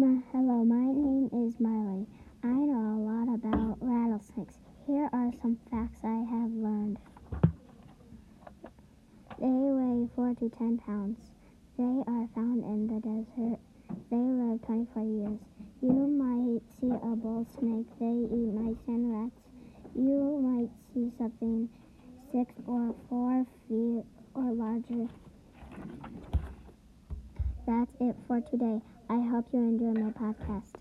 My, hello, my name is Mahrley. I know a lot about rattlesnakes. Here are some facts I have learned. They weigh 4 to 10 pounds. They are found in the desert. They live 24 years. You might see a bull snake. They eat mice and rats. You might see something six or four feet or larger. That's it for today. I hope you enjoy my podcast.